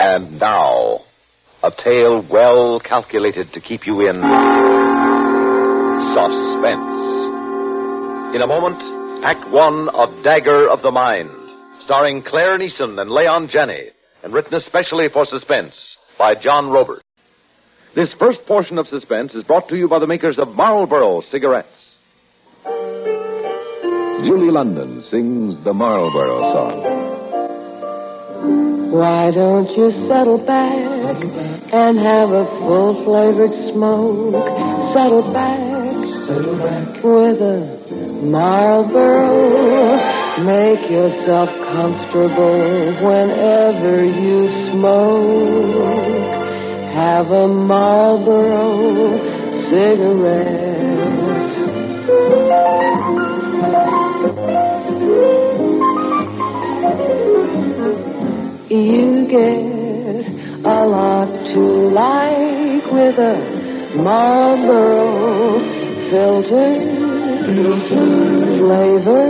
And now, a tale well calculated to keep you in suspense. In a moment, Act One of Dagger of the Mind, starring Claire Niesen and Leon Janney, and written especially for suspense by John Robert. This first portion of suspense is brought to you by the makers of Marlboro cigarettes. Julie London sings the Marlboro song. Why don't you settle back and have a full flavored smoke? Settle back with a Marlboro. Make yourself comfortable whenever you smoke. Have a Marlboro cigarette. You get a lot to like with a Marlboro filter, flavor,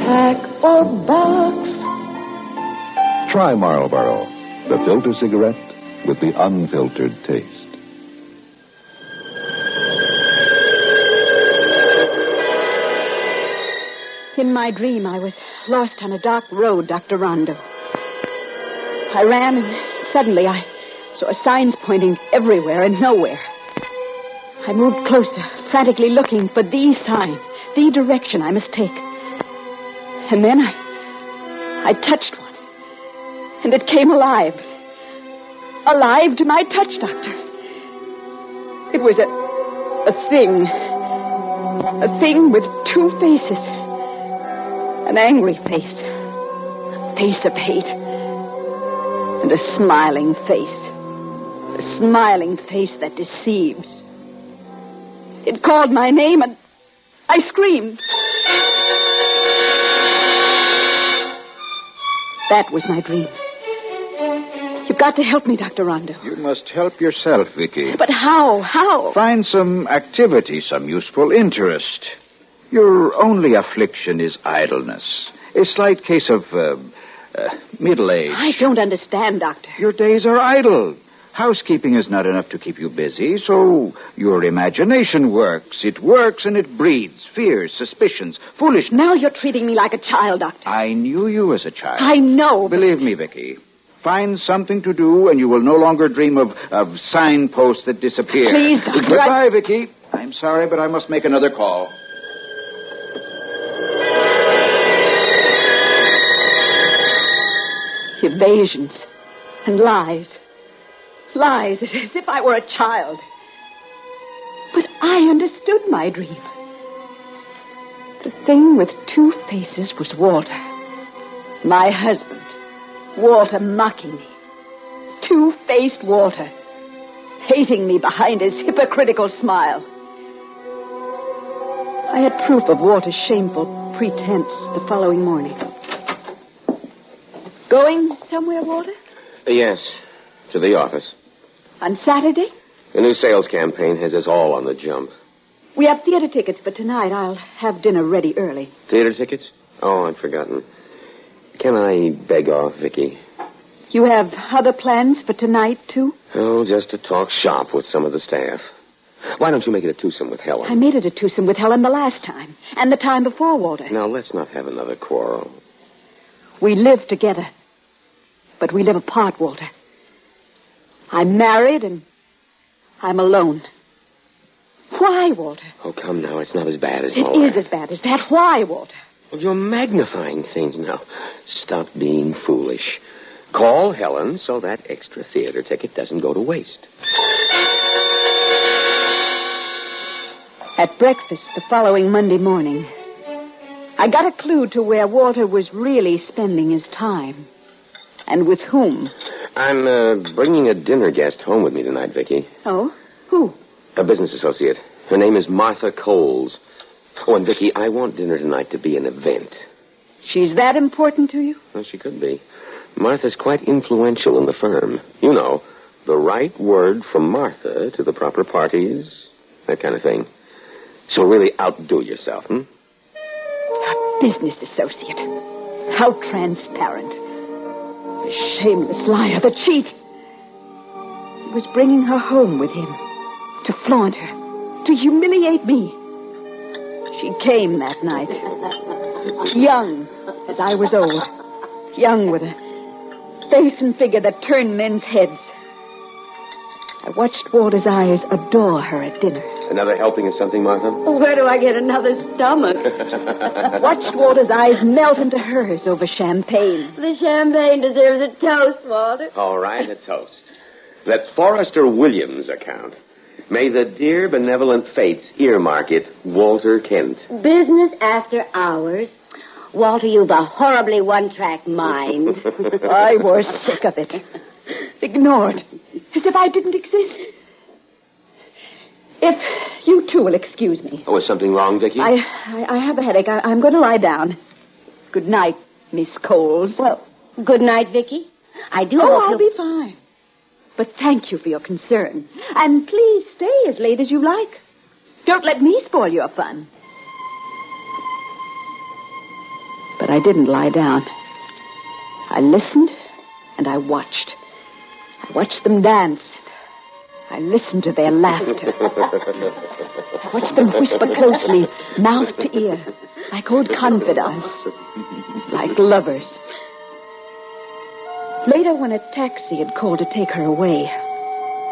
pack or box. Try Marlboro, the filter cigarette with the unfiltered taste. In my dream, I was lost on a dark road, Dr. Rondo. I ran, and suddenly I saw signs pointing everywhere and nowhere. I moved closer, frantically looking for the sign, the direction I must take. And then I, I touched one, and it came alive. Alive to my touch, Doctor. It was a, a thing. A thing with two faces. An angry face. A face of hate. And a smiling face. A smiling face that deceives. It called my name and I screamed. That was my dream. You've got to help me, Dr. Rondo. You must help yourself, Vicky. But how? How? Find some activity, some useful interest. Your only affliction is idleness. A slight case of uh, uh, middle age. I don't understand, Doctor. Your days are idle. Housekeeping is not enough to keep you busy, so your imagination works. It works and it breeds fears, suspicions, foolishness. Now you're treating me like a child, Doctor. I knew you as a child. I know. Believe me, Vicky. Find something to do, and you will no longer dream of, of signposts that disappear. Please, Doctor, Goodbye, Vicky. I'm sorry, but I must make another call. Evasions and lies. Lies as if I were a child. But I understood my dream. The thing with two faces was Walter. My husband. Walter mocking me. Two faced Walter. Hating me behind his hypocritical smile. I had proof of Walter's shameful pretense the following morning. Going somewhere, Walter? Uh, yes, to the office. On Saturday? The new sales campaign has us all on the jump. We have theater tickets for tonight. I'll have dinner ready early. Theater tickets? Oh, I'd forgotten. Can I beg off, Vicky? You have other plans for tonight, too? Oh, just to talk shop with some of the staff. Why don't you make it a twosome with Helen? I made it a twosome with Helen the last time, and the time before, Walter. Now, let's not have another quarrel. We live together, but we live apart, Walter. I'm married, and I'm alone. Why, Walter? Oh, come now. It's not as bad as It all is that. as bad as that. Why, Walter? Well, you're magnifying things now. Stop being foolish. Call Helen so that extra theater ticket doesn't go to waste. At breakfast the following Monday morning, I got a clue to where Walter was really spending his time. And with whom. I'm uh, bringing a dinner guest home with me tonight, Vicky. Oh? Who? A business associate. Her name is Martha Coles. Oh, and Vicky, I want dinner tonight to be an event. She's that important to you? Well, she could be. Martha's quite influential in the firm. You know, the right word from Martha to the proper parties, that kind of thing. She'll really outdo yourself, hmm? A business associate. How transparent. The shameless liar, the cheat. He was bringing her home with him to flaunt her, to humiliate me. She came that night, young as I was old, young with a face and figure that turned men's heads. I watched Walter's eyes adore her at dinner. Another helping of something, Martha? Oh, where do I get another stomach? Watched Walter's eyes melt into hers over champagne. the champagne deserves a toast, Walter. All right, a toast. Let Forrester Williams account. May the dear benevolent fates earmark it Walter Kent. Business after hours. Walter, you've a horribly one-track mind. I was sick of it. Ignored. As if I didn't exist. If you two will excuse me. Oh, is something wrong, Vicky? I, I, I have a headache. I, I'm going to lie down. Good night, Miss Coles. well, good night, Vicky. I do oh, hope I'll you'll... be fine. But thank you for your concern. And please stay as late as you like. Don't let me spoil your fun. But I didn't lie down. I listened and I watched. I watched them dance. I listen to their laughter. I watched them whisper closely, mouth to ear, like old confidants, like lovers. Later, when a taxi had called to take her away,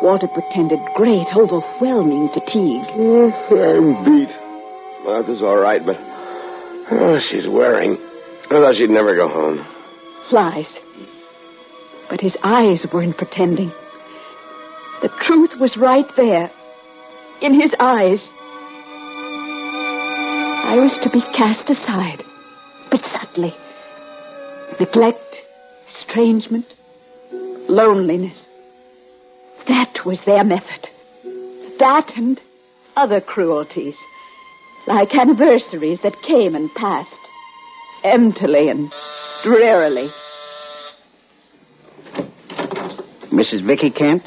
Walter pretended great, overwhelming fatigue. Mm, I'm beat. Martha's all right, but oh, she's wearing. I thought she'd never go home. Lies. But his eyes weren't pretending. The truth was right there, in his eyes. I was to be cast aside, but subtly. Neglect, estrangement, loneliness. That was their method. That and other cruelties, like anniversaries that came and passed, emptily and drearily. Mrs. Vicky Kent,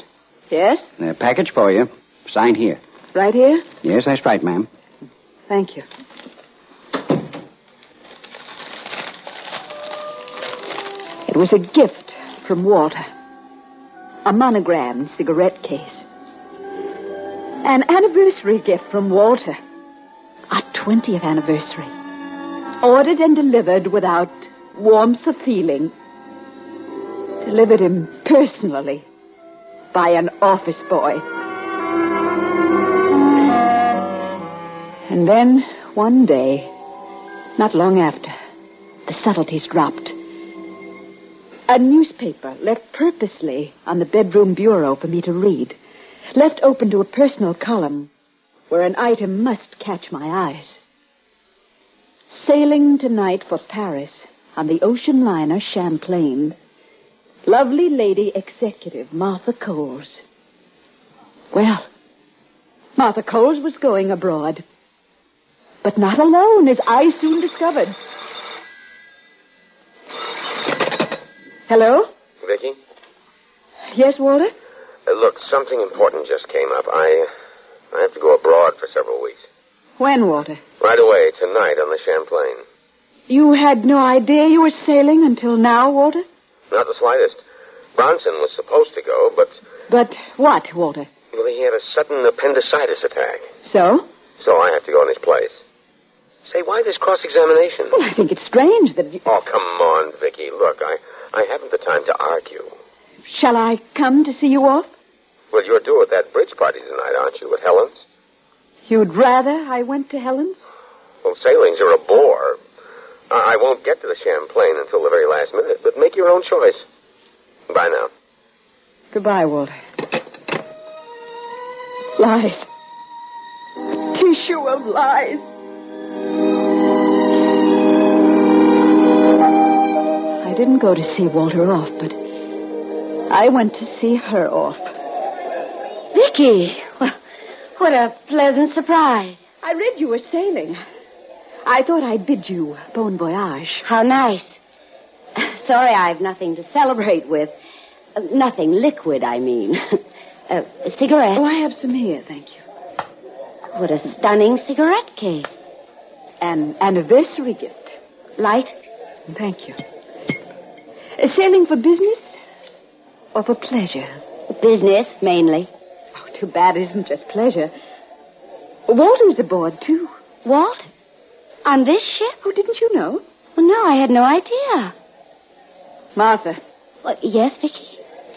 Yes? a package for you. Sign here. Right here? Yes, that's right, ma'am. Thank you. It was a gift from Walter. A monogram cigarette case. An anniversary gift from Walter. Our 20th anniversary. Ordered and delivered without warmth of feeling. Delivered him personally by an office boy. And then, one day, not long after, the subtleties dropped. A newspaper left purposely on the bedroom bureau for me to read, left open to a personal column where an item must catch my eyes. Sailing tonight for Paris on the ocean liner Champlain. Lovely lady executive Martha Coles. Well, Martha Coles was going abroad. But not alone, as I soon discovered. Hello? Vicky? Yes, Walter? Uh, look, something important just came up. I I have to go abroad for several weeks. When, Walter? Right away, tonight on the Champlain. You had no idea you were sailing until now, Walter? Not the slightest. Bronson was supposed to go, but But what, Walter? well, he had a sudden appendicitis attack. So? So I have to go in his place. Say, why this cross-examination? Well, I think it's strange that you... Oh, come on, Vicky. Look, I, I haven't the time to argue. Shall I come to see you off? Well, you're due at that bridge party tonight, aren't you, at Helen's? You'd rather I went to Helen's? Well, sailings are a bore. I, I won't get to the Champlain until the very last minute, but make your own choice. Bye now. Goodbye, Walter. Lies. A tissue of lies. I didn't go to see Walter off, but I went to see her off. Vicky! What a pleasant surprise. I read you were sailing. I thought I'd bid you bon voyage. How nice. Sorry I've nothing to celebrate with. Uh, nothing liquid, I mean. uh, a cigarette. Oh, I have some here, thank you. What a stunning cigarette case. An anniversary gift. Light? Thank you. Uh, Sailing for business or for pleasure? Business, mainly. Oh, too bad it isn't just pleasure. Walter's aboard, too. What? On this ship? Oh, didn't you know? Well, no, I had no idea. Martha, What, yes, Vicky?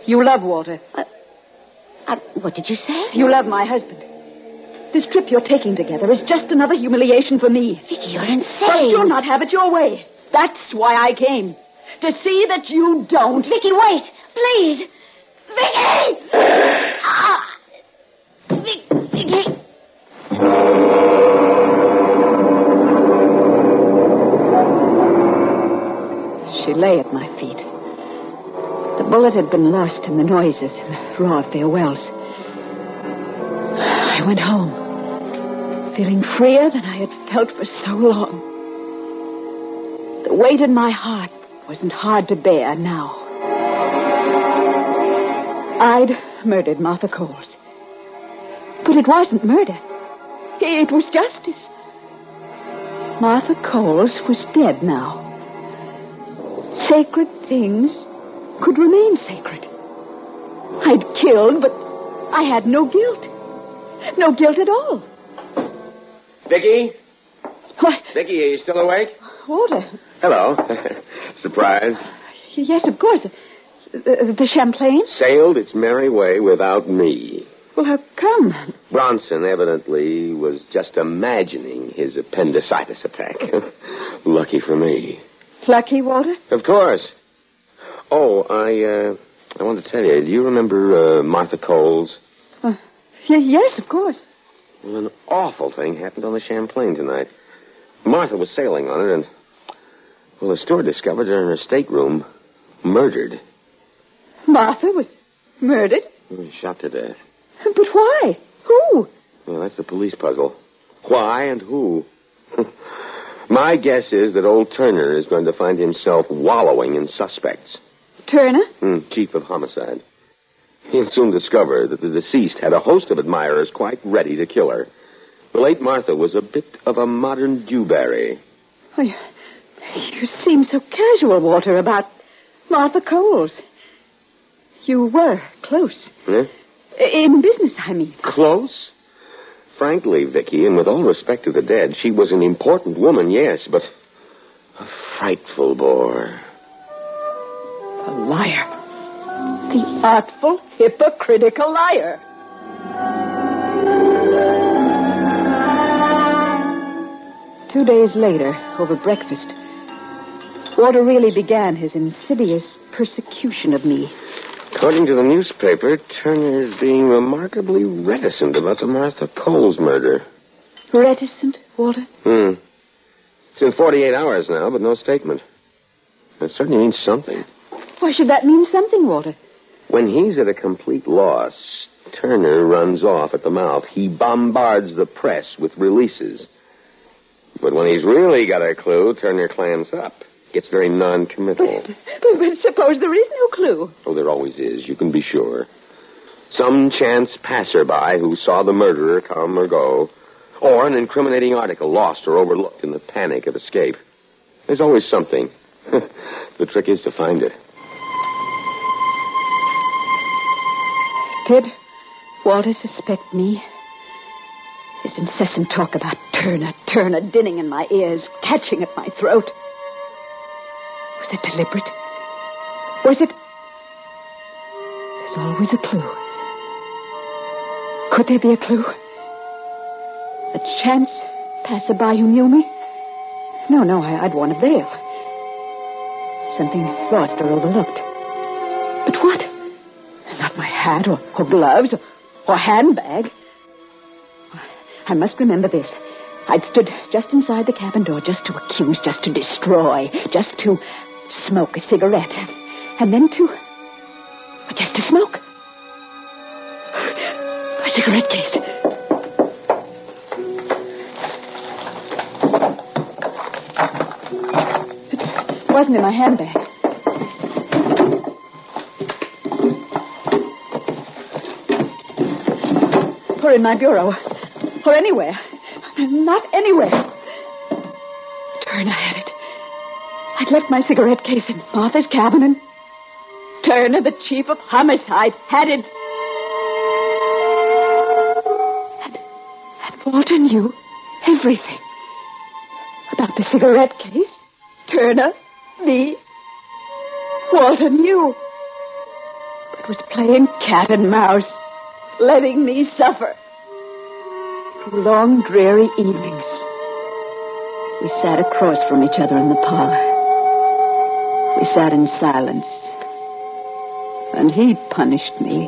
you love Walter. Uh, what did you say? You love my husband. This trip you're taking together is just another humiliation for me. Vicky, you're insane. But you'll not have it your way. That's why I came. To see that you don't. Vicky, wait! Please! Vicky! Ah! She lay at my feet. The bullet had been lost in the noises and the raw farewells. I went home, feeling freer than I had felt for so long. The weight in my heart wasn't hard to bear now. I'd murdered Martha Coles. But it wasn't murder. It was justice. Martha Coles was dead now. Sacred things could remain sacred. I'd killed, but I had no guilt. No guilt at all. Vicky? Why, Vicky, are you still awake? Walter. Hello. Surprise. Yes, of course. The, the Champlain? Sailed its merry way without me. Well, how come? Bronson evidently was just imagining his appendicitis attack. Lucky for me. Lucky, Walter? Of course. Oh, I uh, I want to tell you. Do you remember uh, Martha Coles? Uh, y- yes, of course. Well, an awful thing happened on the Champlain tonight. Martha was sailing on it, and well, the steward discovered her in her stateroom, murdered, Martha was murdered. shot to death. But why? Who? Well, that's the police puzzle. Why and who? My guess is that old Turner is going to find himself wallowing in suspects. Turner? Hmm, chief of homicide. He'll soon discover that the deceased had a host of admirers quite ready to kill her. The late Martha was a bit of a modern Du Barry. Oh, you, you seem so casual, Walter, about Martha Coles. You were close. Eh? In business, I mean. Close? Frankly, Vicky, and with all respect to the dead, she was an important woman, yes, but a frightful bore. A liar. The artful, hypocritical liar. Two days later, over breakfast, Walter really began his insidious persecution of me. According to the newspaper, Turner is being remarkably reticent about the Martha Coles murder. Reticent, Walter? Hmm. It's in 48 hours now, but no statement. That certainly means something. Why should that mean something, Walter? When he's at a complete loss, Turner runs off at the mouth. He bombards the press with releases. But when he's really got a clue, Turner clams up. Gets very non-committal. But, but suppose there is no clue. Oh, there always is, you can be sure. Some chance passerby who saw the murderer come or go, or an incriminating article lost or overlooked in the panic of escape. There's always something. the trick is to find it. Did Walter suspect me? His incessant talk about Turner, Turner, dinning in my ears, catching at my throat. Was it deliberate? Was it. There's always a clue. Could there be a clue? A chance passerby who knew me? No, no, I, I'd worn a veil. Something lost or overlooked. But what? Not my hat or, or gloves or, or handbag. I must remember this. I'd stood just inside the cabin door just to accuse, just to destroy, just to smoke a cigarette. And then to. just to smoke. A cigarette case. It wasn't in my handbag. Or in my bureau. Or anywhere. Not anywhere. Turner had it. I'd left my cigarette case in Martha's cabin, and Turner, the chief of homicide, had it. And, and Walter knew everything. About the cigarette case. Turner, me. Walter knew. But was playing cat and mouse, letting me suffer. Through long, dreary evenings, we sat across from each other in the parlor. We sat in silence. And he punished me.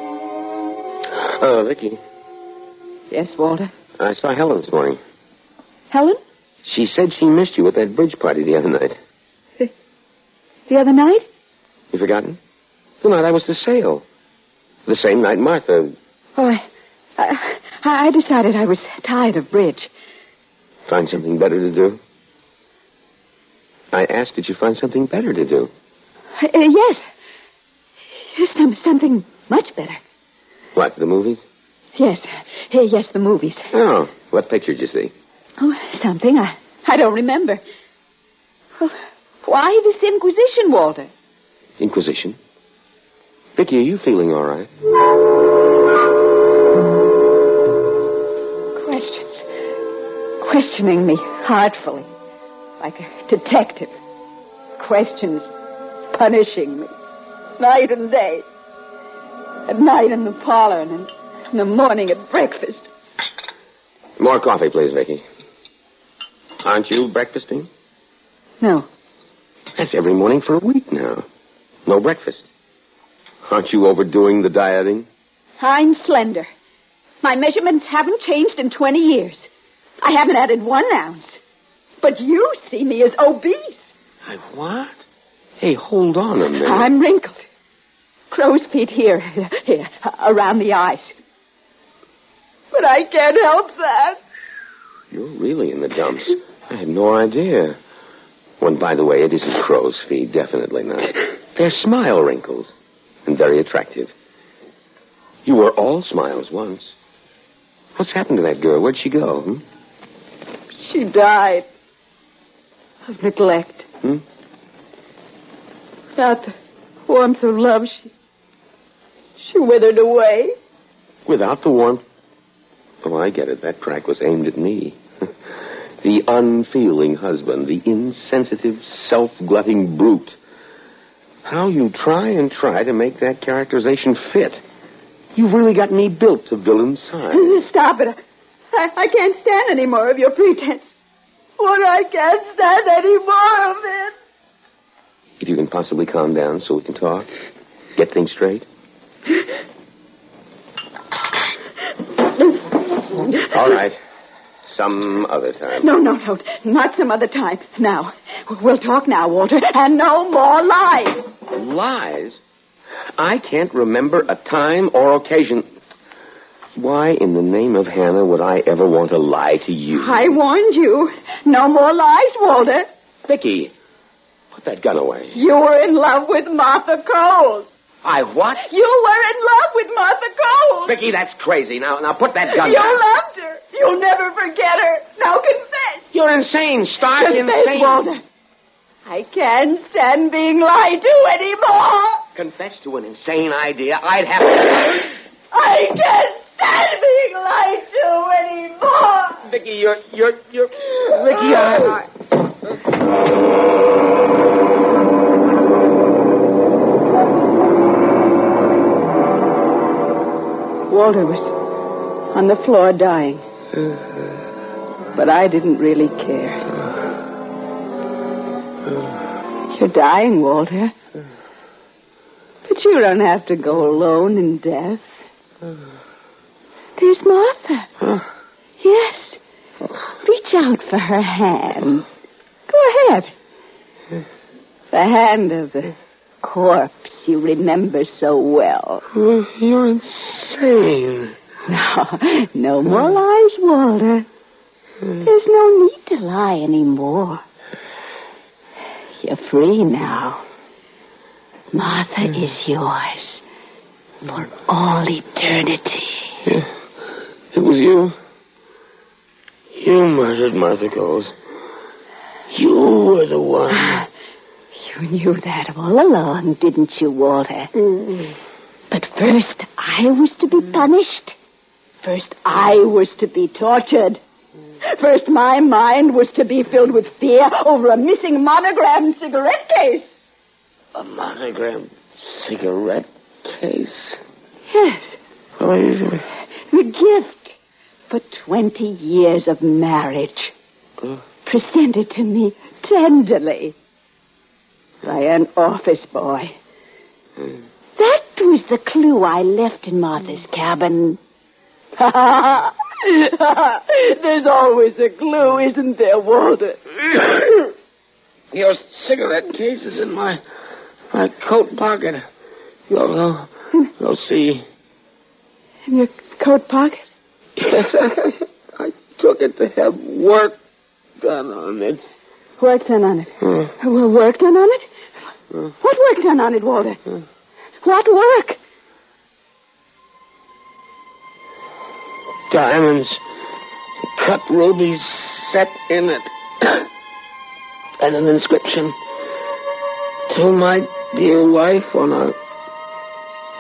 Oh, Vicky. Yes, Walter? I saw Helen this morning. Helen? She said she missed you at that bridge party the other night. The other night? You forgotten? The night I was to sail. The same night Martha. Oh, I, I, I decided I was tired of bridge. Find something better to do? I asked, did you find something better to do? Uh, yes. Yes, some, something much better. What, the movies? Yes. Uh, yes, the movies. Oh, what picture did you see? Oh, something. I, I don't remember. Oh, why this inquisition, Walter? Inquisition? Vicky, are you feeling all right? Questions. Questioning me heartfully. Like a detective. Questions punishing me. Night and day. At night in the parlor and in the morning at breakfast. More coffee, please, Vicky. Aren't you breakfasting? No. That's every morning for a week now. No breakfast. Aren't you overdoing the dieting? I'm slender. My measurements haven't changed in 20 years. I haven't added one ounce. But you see me as obese. I what? Hey, hold on a minute. I'm wrinkled. Crow's feet here, here, around the eyes. But I can't help that. You're really in the dumps. I had no idea. Well, by the way, it isn't crow's feet, definitely not. They're smile wrinkles, and very attractive. You were all smiles once. What's happened to that girl? Where'd she go? Hmm? She died of neglect. Hmm? Without the warmth of love, she, she withered away. Without the warmth. Oh, I get it. That crack was aimed at me. the unfeeling husband, the insensitive, self glutting brute. How you try and try to make that characterization fit. You've really got me built to villain size. Stop it. I, I can't stand any more of your pretense. What I can't stand any more of it. If you can possibly calm down so we can talk, get things straight. All right. Some other time. No, no, no. Not some other time. Now. We'll talk now, Walter. And no more lies. Lies? I can't remember a time or occasion. Why in the name of Hannah would I ever want to lie to you? I warned you. No more lies, Walter. Vicky, put that gun away. You were in love with Martha Cole. I what? You were in love with Martha Cole. Vicky, that's crazy. Now, now put that gun away. You down. loved her. You'll never forget her. Now confess. You're insane, Stark. Confess, insane. Walter. I can't stand being lied to anymore. Confess to an insane idea. I'd have to. I can't stand being lied to anymore. Vicky, you're you're you're. Vicky, I. Oh, Walter was on the floor dying. But I didn't really care. You're dying, Walter. But you don't have to go alone in death. There's Martha. Yes. Reach out for her hand. Go ahead. The hand of the corpse you remember so well. You're insane. No, no more lies, Walter. There's no need to lie anymore. You're free now. Martha hmm. is yours for all eternity. It was you. You murdered Martha Coles. You were the one. Ah, you knew that all along, didn't you, Walter? Mm. But first I was to be punished. First I was to be tortured. First my mind was to be filled with fear over a missing monogram cigarette case. A monogram cigarette case? Yes, Oh, you- the gift for 20 years of marriage. Presented to me tenderly by an office boy. That was the clue I left in Martha's cabin. There's always a clue, isn't there, Walter? Your cigarette case is in my my coat pocket. You'll, you'll, you'll see. Your coat pocket? Yes, I took it to have work done on it. Work done on it. Hmm. Well, work done on it? What work done on it, Walter? What work? Diamonds, cut rubies set in it, and an inscription to my dear wife on our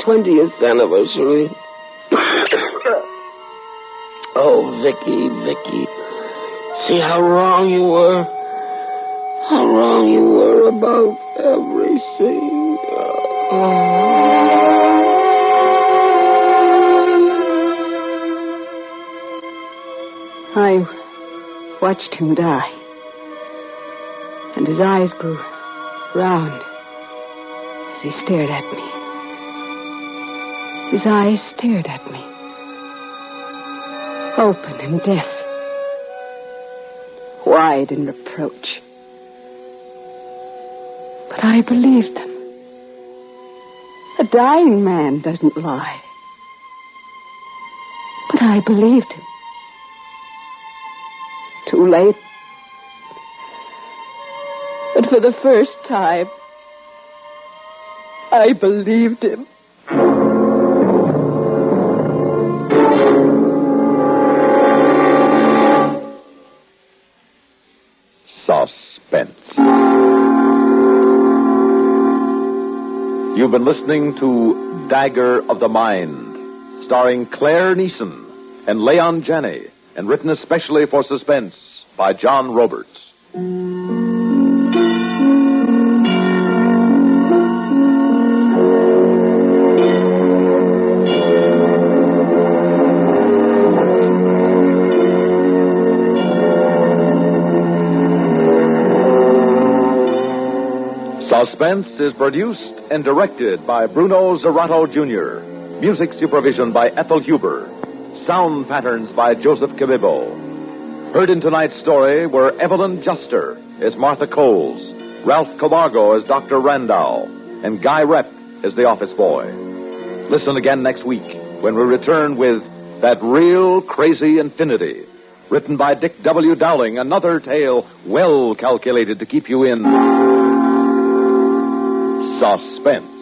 twentieth anniversary. Oh, Vicky, Vicky, see how wrong you were. How wrong you were about everything. I watched him die. And his eyes grew round as he stared at me. His eyes stared at me. Open and deaf. Wide in reproach. But I believed them. A dying man doesn't lie. But I believed him. Too late. But for the first time, I believed him. You've been listening to Dagger of the Mind, starring Claire Niesen and Leon Janney, and written especially for Suspense by John Roberts. Suspense is produced and directed by Bruno Zirato Jr. Music supervision by Ethel Huber. Sound patterns by Joseph Cabibbo. Heard in tonight's story were Evelyn Juster as Martha Coles, Ralph Camargo as Dr. Randall, and Guy Repp as the office boy. Listen again next week when we return with That Real Crazy Infinity, written by Dick W. Dowling, another tale well calculated to keep you in suspense.